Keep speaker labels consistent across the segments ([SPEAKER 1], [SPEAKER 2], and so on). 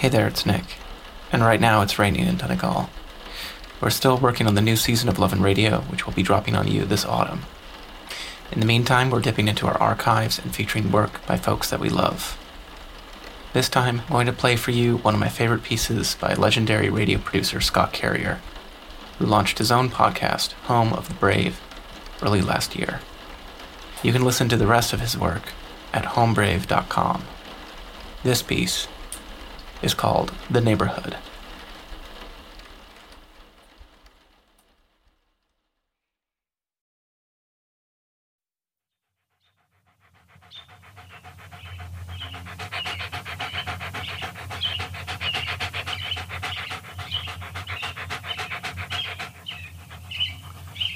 [SPEAKER 1] Hey there, it's Nick. And right now it's raining in Donegal. We're still working on the new season of Love and Radio, which will be dropping on you this autumn. In the meantime, we're dipping into our archives and featuring work by folks that we love. This time, I'm going to play for you one of my favorite pieces by legendary radio producer Scott Carrier, who launched his own podcast, Home of the Brave, early last year. You can listen to the rest of his work at homebrave.com. This piece is called The Neighborhood.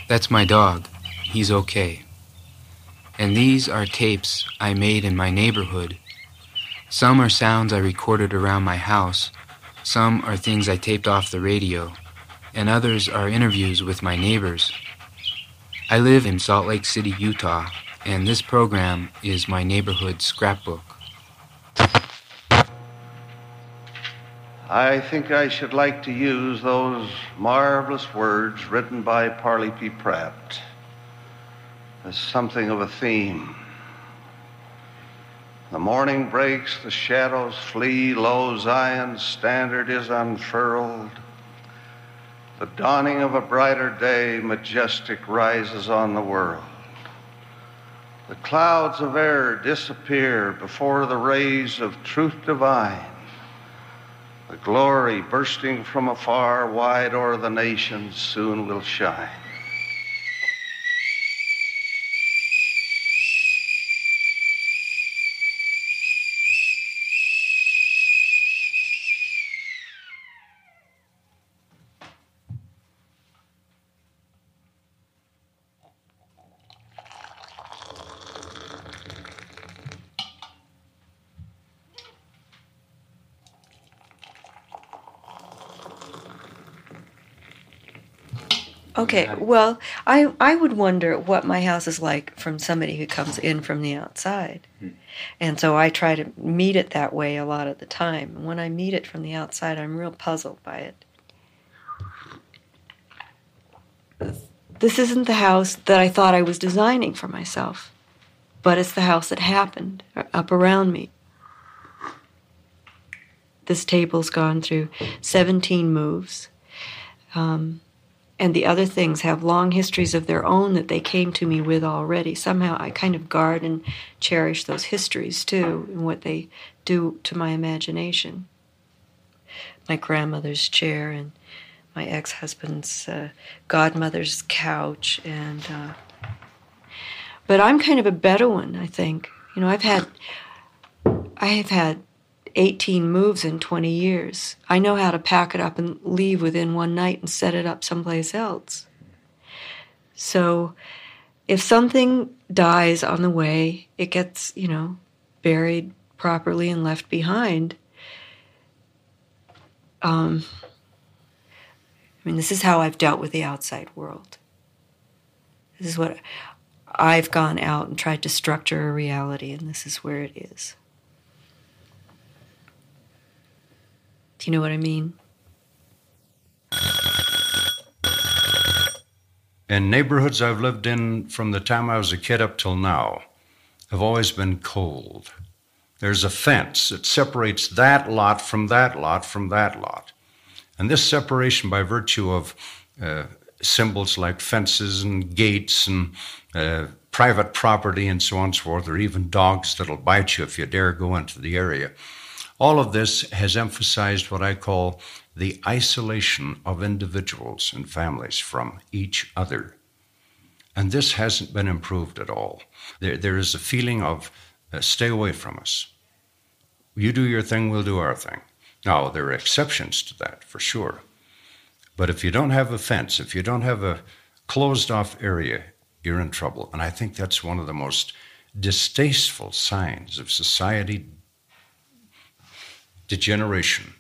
[SPEAKER 2] That's my dog. He's okay. And these are tapes I made in my neighborhood. Some are sounds I recorded around my house, some are things I taped off the radio, and others are interviews with my neighbors. I live in Salt Lake City, Utah, and this program is my neighborhood scrapbook.
[SPEAKER 3] I think I should like to use those marvelous words written by Parley P. Pratt as something of a theme. The morning breaks, the shadows flee, lo, Zion's standard is unfurled. The dawning of a brighter day, majestic, rises on the world. The clouds of error disappear before the rays of truth divine. The glory bursting from afar, wide o'er the nations, soon will shine.
[SPEAKER 4] Okay, well, I I would wonder what my house is like from somebody who comes in from the outside. And so I try to meet it that way a lot of the time. When I meet it from the outside, I'm real puzzled by it. This isn't the house that I thought I was designing for myself, but it's the house that happened uh, up around me. This table's gone through 17 moves. Um, and the other things have long histories of their own that they came to me with already. Somehow I kind of guard and cherish those histories too, and what they do to my imagination. My grandmother's chair and my ex husband's uh, godmother's couch, and uh, but I'm kind of a Bedouin, I think. You know, I've had, I have had 18 moves in 20 years. I know how to pack it up and leave within one night and set it up someplace else. So if something dies on the way, it gets, you know, buried properly and left behind. Um, I mean, this is how I've dealt with the outside world. This is what I've gone out and tried to structure a reality, and this is where it is. Do you know what I mean?
[SPEAKER 5] And neighborhoods I've lived in from the time I was a kid up till now have always been cold. There's a fence that separates that lot from that lot from that lot. And this separation, by virtue of uh, symbols like fences and gates and uh, private property and so on and so forth, or even dogs that'll bite you if you dare go into the area, all of this has emphasized what I call the isolation of individuals and families from each other. And this hasn't been improved at all. There, there is a feeling of uh, stay away from us. You do your thing, we'll do our thing. Now, there are exceptions to that, for sure. But if you don't have a fence, if you don't have a closed off area, you're in trouble. And I think that's one of the most distasteful signs of society degeneration.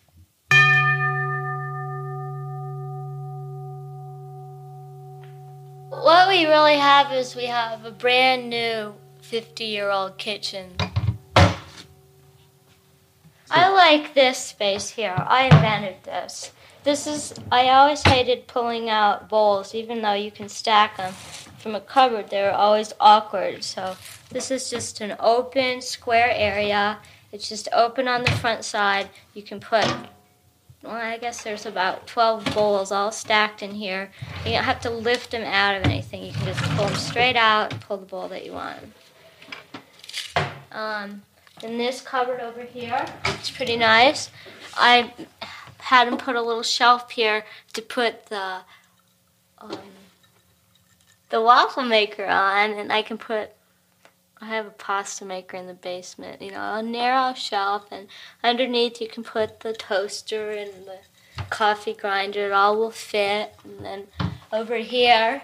[SPEAKER 6] What we really have is we have a brand new 50 year old kitchen. I like this space here. I invented this. This is, I always hated pulling out bowls, even though you can stack them from a cupboard. They're always awkward. So this is just an open square area. It's just open on the front side. You can put, well, I guess there's about 12 bowls all stacked in here. You don't have to lift them out of anything. You can just pull them straight out and pull the bowl that you want. Um, and this cupboard over here, it's pretty nice. I had him put a little shelf here to put the um, the waffle maker on, and I can put. I have a pasta maker in the basement. You know, a narrow shelf, and underneath you can put the toaster and the coffee grinder. It all will fit. And then over here,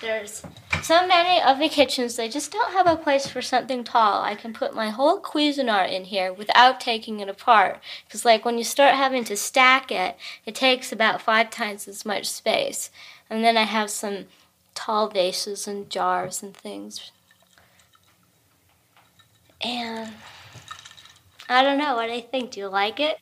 [SPEAKER 6] there's so many of the kitchens they just don't have a place for something tall. I can put my whole Cuisinart in here without taking it apart. Because like when you start having to stack it, it takes about five times as much space. And then I have some tall vases and jars and things. And I don't know what I think. Do you like it?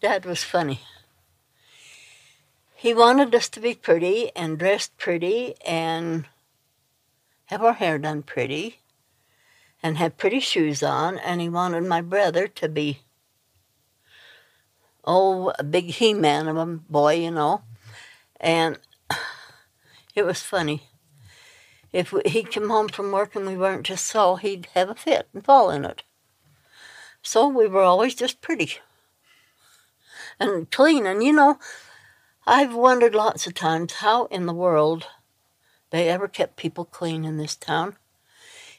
[SPEAKER 7] Dad was funny. He wanted us to be pretty and dressed pretty and have our hair done pretty and have pretty shoes on, and he wanted my brother to be, oh, a big he man of a boy, you know. And it was funny. If he'd come home from work and we weren't just so, he'd have a fit and fall in it. So we were always just pretty and clean. And you know, I've wondered lots of times how in the world they ever kept people clean in this town.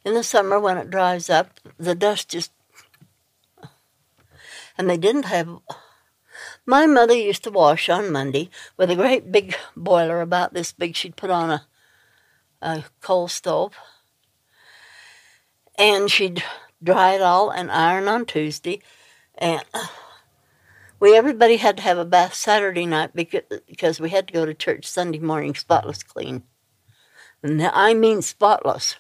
[SPEAKER 7] In the summer, when it dries up, the dust just. And they didn't have. My mother used to wash on Monday with a great big boiler about this big she'd put on a, a coal stove. And she'd dry it all and iron on Tuesday. And we everybody had to have a bath Saturday night because, we had to go to church Sunday morning spotless clean. And I mean spotless.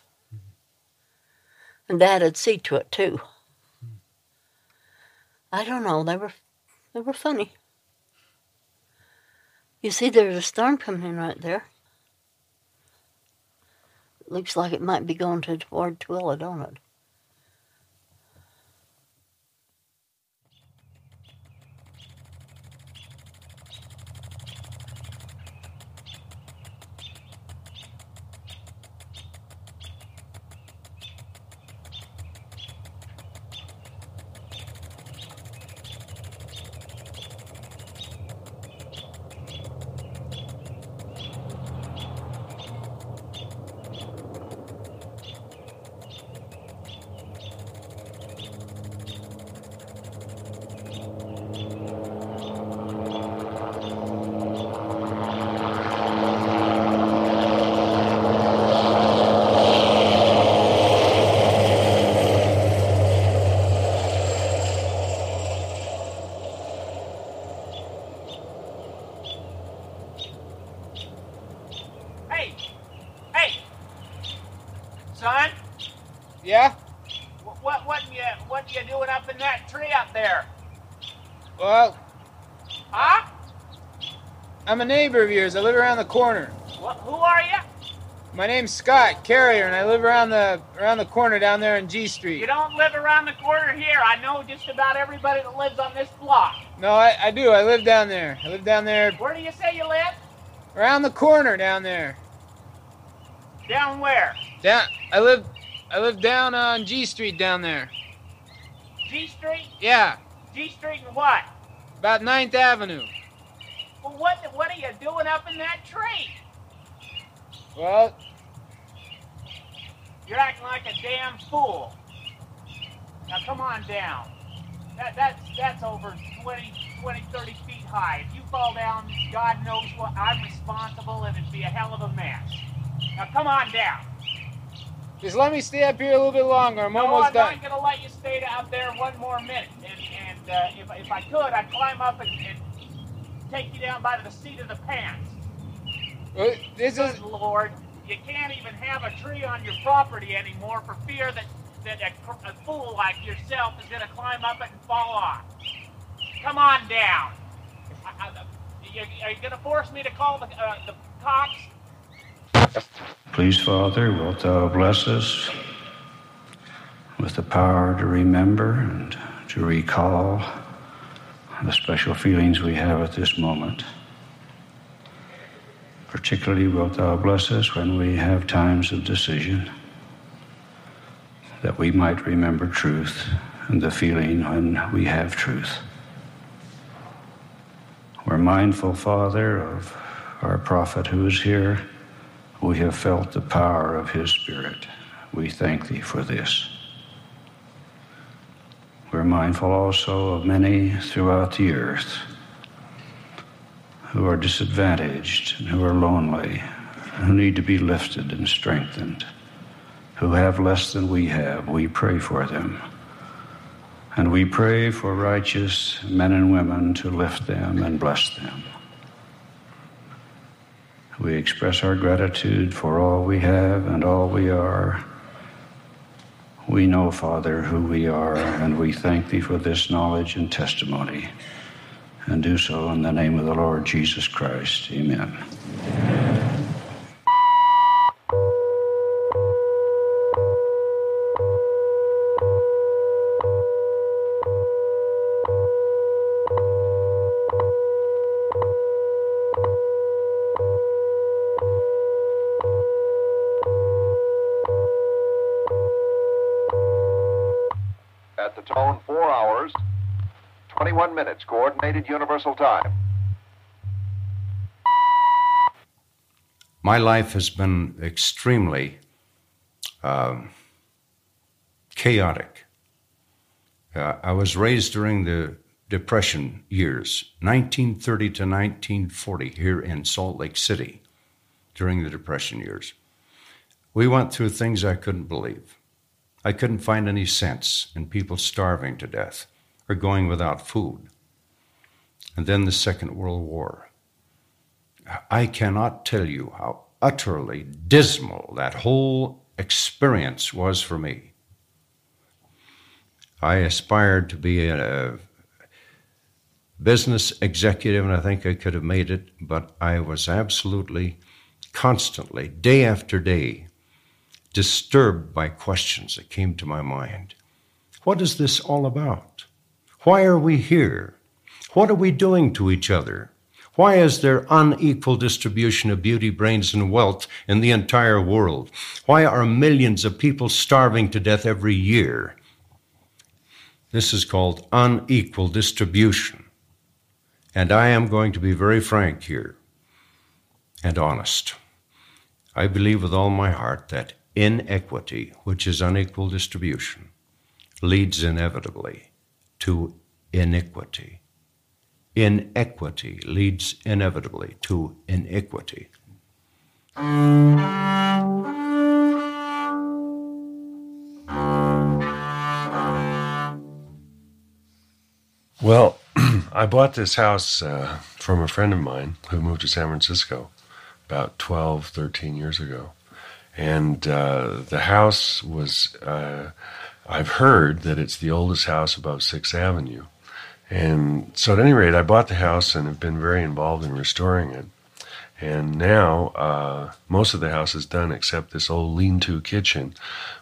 [SPEAKER 7] And Dad'd see to it too. I don't know. They were, they were funny. You see, there's a storm coming in right there. looks like it might be going to toward Tooele, don't it?
[SPEAKER 8] Hey! Hey! Son?
[SPEAKER 2] Yeah?
[SPEAKER 8] What what what you what you doing up in that tree up there?
[SPEAKER 2] Well,
[SPEAKER 8] Huh?
[SPEAKER 2] I'm a neighbor of yours. I live around the corner.
[SPEAKER 8] What, who are you?
[SPEAKER 2] My name's Scott Carrier, and I live around the around the corner down there in G Street.
[SPEAKER 8] You don't live around the corner here. I know just about everybody that lives on this block.
[SPEAKER 2] No, I, I do. I live down there. I live down there,
[SPEAKER 8] Where do you say you live?
[SPEAKER 2] around the corner down there.
[SPEAKER 8] Down where?
[SPEAKER 2] Down. I live. I live down on G Street down there.
[SPEAKER 8] G Street?
[SPEAKER 2] Yeah,
[SPEAKER 8] G Street and what?
[SPEAKER 2] About 9th Avenue.
[SPEAKER 8] Well, what what are you doing up in that tree?
[SPEAKER 2] Well,
[SPEAKER 8] You're acting like a damn fool. Now come on down. That that's that's over 20, 20, 30 feet high. If you fall down, God knows what. I'm responsible, and it'd be a hell of a mess. Now come on down.
[SPEAKER 2] just let me stay up here a little bit longer. I'm
[SPEAKER 8] no,
[SPEAKER 2] almost
[SPEAKER 8] I'm
[SPEAKER 2] done.
[SPEAKER 8] not gonna let you stay out there one more minute. And and uh, if if I could, I'd climb up and, and take you down by the seat of the pants.
[SPEAKER 2] Uh, This is
[SPEAKER 8] Lord, you can't even have a tree on your property anymore for fear that, that a, a fool like yourself is going to climb up it and fall off. Come on down. I, I, you, are you going to force me to call the, uh, the cops?
[SPEAKER 5] Please, Father, wilt thou bless us with the power to remember and to recall the special feelings we have at this moment. Particularly, wilt thou bless us when we have times of decision, that we might remember truth and the feeling when we have truth. We're mindful, Father, of our prophet who is here. We have felt the power of his Spirit. We thank thee for this. We're mindful also of many throughout the earth who are disadvantaged and who are lonely, who need to be lifted and strengthened, who have less than we have. We pray for them. And we pray for righteous men and women to lift them and bless them. We express our gratitude for all we have and all we are. We know, Father, who we are, and we thank Thee for this knowledge and testimony. And do so in the name of the Lord Jesus Christ. Amen.
[SPEAKER 9] At the tone, four hours, 21 minutes, coordinated universal time.
[SPEAKER 5] My life has been extremely um, chaotic. Uh, I was raised during the Depression years, 1930 to 1940, here in Salt Lake City, during the Depression years. We went through things I couldn't believe. I couldn't find any sense in people starving to death or going without food. And then the Second World War. I cannot tell you how utterly dismal that whole experience was for me. I aspired to be a business executive, and I think I could have made it, but I was absolutely, constantly, day after day, disturbed by questions that came to my mind. What is this all about? Why are we here? What are we doing to each other? Why is there unequal distribution of beauty, brains, and wealth in the entire world? Why are millions of people starving to death every year? This is called unequal distribution. And I am going to be very frank here and honest. I believe with all my heart that inequity, which is unequal distribution, leads inevitably to iniquity. Inequity leads inevitably to iniquity.
[SPEAKER 10] Well, I bought this house uh, from a friend of mine who moved to San Francisco about 12, 13 years ago. And uh, the house was, uh, I've heard that it's the oldest house above 6th Avenue. And so, at any rate, I bought the house and have been very involved in restoring it. And now, uh, most of the house is done except this old lean-to kitchen,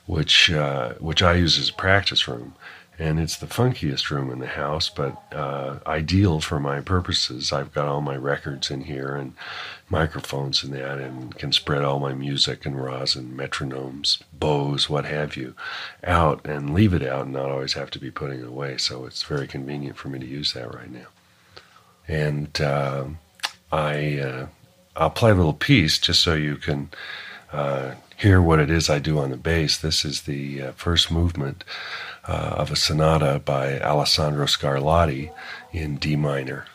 [SPEAKER 10] which uh, which I use as a practice room. And it's the funkiest room in the house, but uh, ideal for my purposes. I've got all my records in here and microphones and that, and can spread all my music and rosin, metronomes, bows, what have you, out and leave it out and not always have to be putting it away. So it's very convenient for me to use that right now. And uh, I, uh, I'll play a little piece just so you can uh, hear what it is I do on the bass. This is the uh, first movement uh, of a sonata by Alessandro Scarlatti in D minor.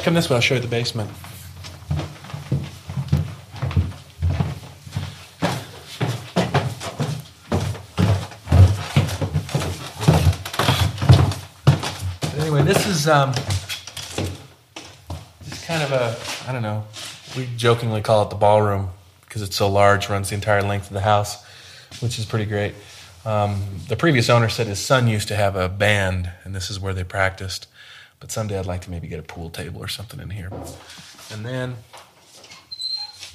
[SPEAKER 11] Why come this way? I'll show you the basement. Anyway, this is um, just kind of a I don't know. We jokingly call it the ballroom because it's so large, runs the entire length of the house, which is pretty great. Um, the previous owner said his son used to have a band, and this is where they practiced. But someday I'd like to maybe get a pool table or something in here. And then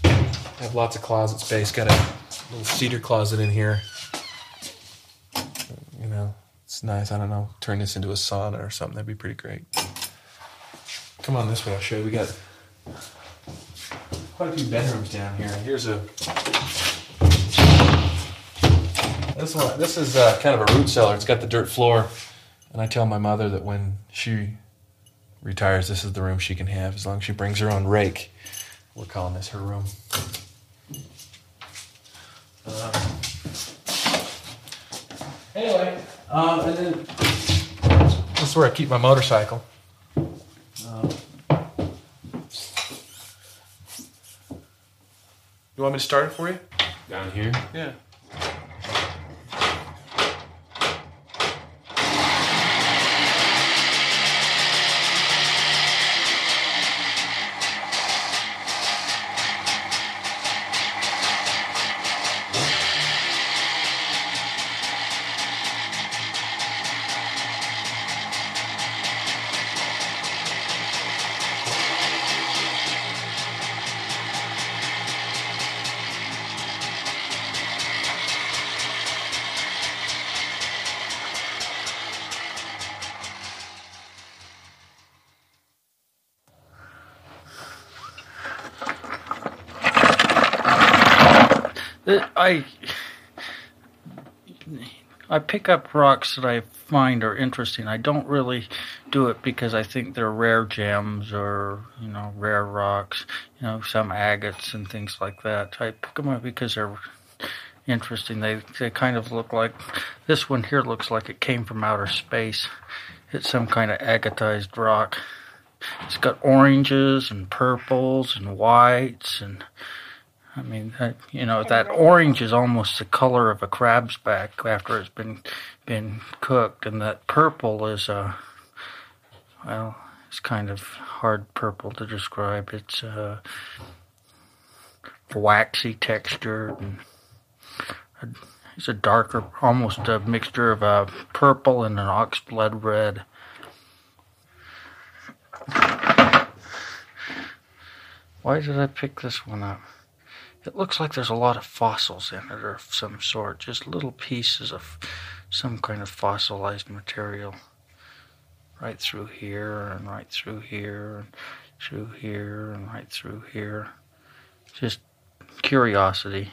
[SPEAKER 11] I have lots of closet space. Got a little cedar closet in here. You know, it's nice. I don't know. Turn this into a sauna or something. That'd be pretty great. Come on this way. I'll show you. We got quite a few bedrooms down here. Here's a. This one. This is uh, kind of a root cellar. It's got the dirt floor, and I tell my mother that when she retires, this is the room she can have as long as she brings her own rake. We're calling this her room. Um, anyway, um, and then this is where I keep my motorcycle. Um, you want me to start it for you?
[SPEAKER 2] Down here?
[SPEAKER 11] Yeah.
[SPEAKER 12] I pick up rocks that I find are interesting. I don't really do it because I think they're rare gems or you know rare rocks. You know some agates and things like that. I pick them up because they're interesting. They they kind of look like this one here looks like it came from outer space. It's some kind of agatized rock. It's got oranges and purples and whites and I mean, that, you know, that orange is almost the color of a crab's back after it's been been cooked, and that purple is a well, it's kind of hard purple to describe. It's uh, a waxy texture, and it's a darker, almost a mixture of a purple and an oxblood red. Why did I pick this one up? It looks like there's a lot of fossils in it, or some sort, just little pieces of some kind of fossilized material. Right through here, and right through here, and through here, and right through here. Just curiosity.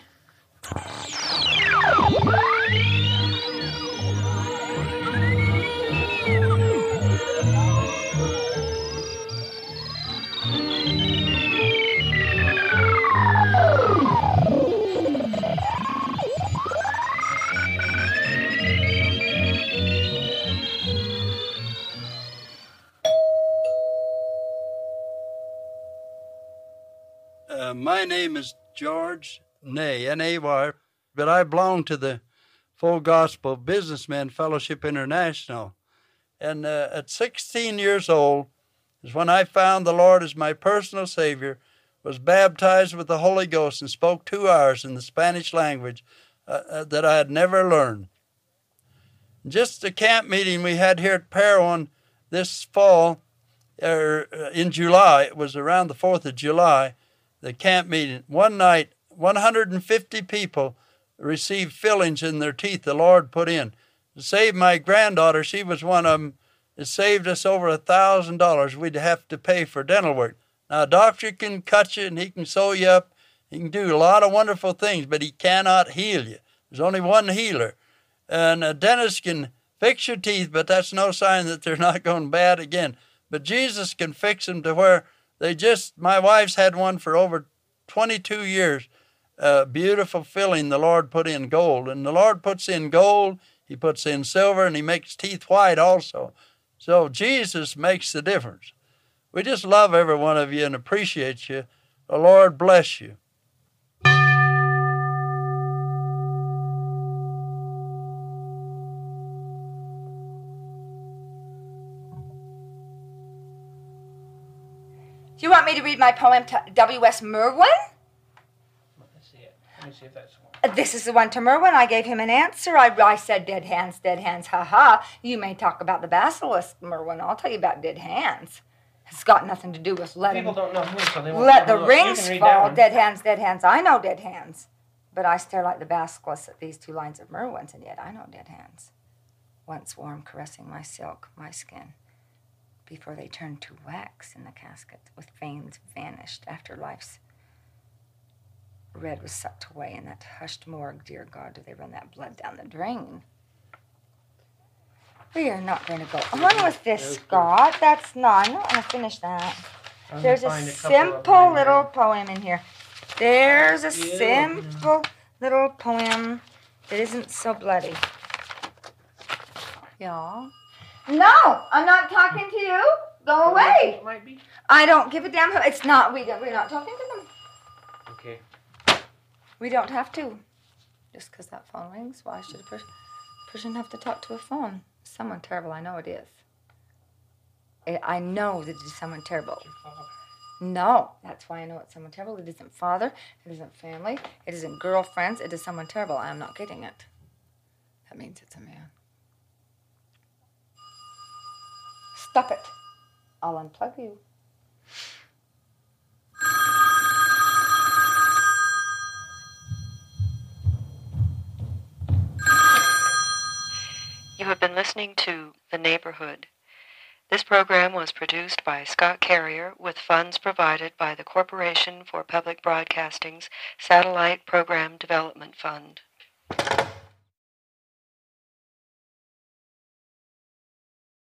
[SPEAKER 13] My name is George Nay, N A Y, but I belong to the Full Gospel Businessmen Fellowship International. And uh, at 16 years old is when I found the Lord as my personal Savior, was baptized with the Holy Ghost, and spoke two hours in the Spanish language uh, uh, that I had never learned. Just a camp meeting we had here at Parowan this fall, er, uh, in July, it was around the 4th of July, the camp meeting. One night, 150 people received fillings in their teeth the Lord put in. To save my granddaughter, she was one of them. It saved us over a thousand dollars we'd have to pay for dental work. Now, a doctor can cut you and he can sew you up. He can do a lot of wonderful things, but he cannot heal you. There's only one healer. And a dentist can fix your teeth, but that's no sign that they're not going bad again. But Jesus can fix them to where they just, my wife's had one for over 22 years. Beautiful filling the Lord put in gold. And the Lord puts in gold, He puts in silver, and He makes teeth white also. So Jesus makes the difference. We just love every one of you and appreciate you. The Lord bless you.
[SPEAKER 14] Do you want me to read my poem to W.S. Merwin?
[SPEAKER 11] Let's see it. Let me see if that's one.
[SPEAKER 14] This is the one to Merwin. I gave him an answer. I, I said, dead hands, dead hands, ha ha. You may talk about the basilisk, Merwin. I'll tell you about dead hands. It's got nothing to do with letting,
[SPEAKER 11] People don't know who, so they won't
[SPEAKER 14] let the.
[SPEAKER 11] You
[SPEAKER 14] rings
[SPEAKER 11] can read that
[SPEAKER 14] fall. Dead hands, dead hands. I know dead hands. But I stare like the basilisk at these two lines of Merwin's, and yet I know dead hands. Once warm, caressing my silk, my skin, before they turned to wax in the casket, with veins vanished after life's red was sucked away in that hushed morgue. Dear God, do they run that blood down the drain? We are not going to go on with this, Scott. That's not. I'm not going to finish that.
[SPEAKER 11] I'm
[SPEAKER 14] There's a simple little poem in here. There's a simple little poem that isn't so bloody. Yeah. No, I'm not talking to you. Go away.
[SPEAKER 11] It Might be.
[SPEAKER 14] I don't give a damn. Who, it's not. We don't, we're not talking to them.
[SPEAKER 11] Okay.
[SPEAKER 14] We don't have to. Just because that phone rings, why should a person, person have to talk to a phone? Someone terrible. I know it is. I I know that it is someone terrible. No, that's why I know it's someone terrible. It isn't father. It isn't family. It isn't girlfriends. It is someone terrible. I am not getting it. That means it's a man. Stop it. I'll unplug you.
[SPEAKER 4] You have been listening to The Neighborhood.
[SPEAKER 15] This program was produced by Scott Carrier with funds provided by the Corporation for Public Broadcasting's Satellite Program Development Fund.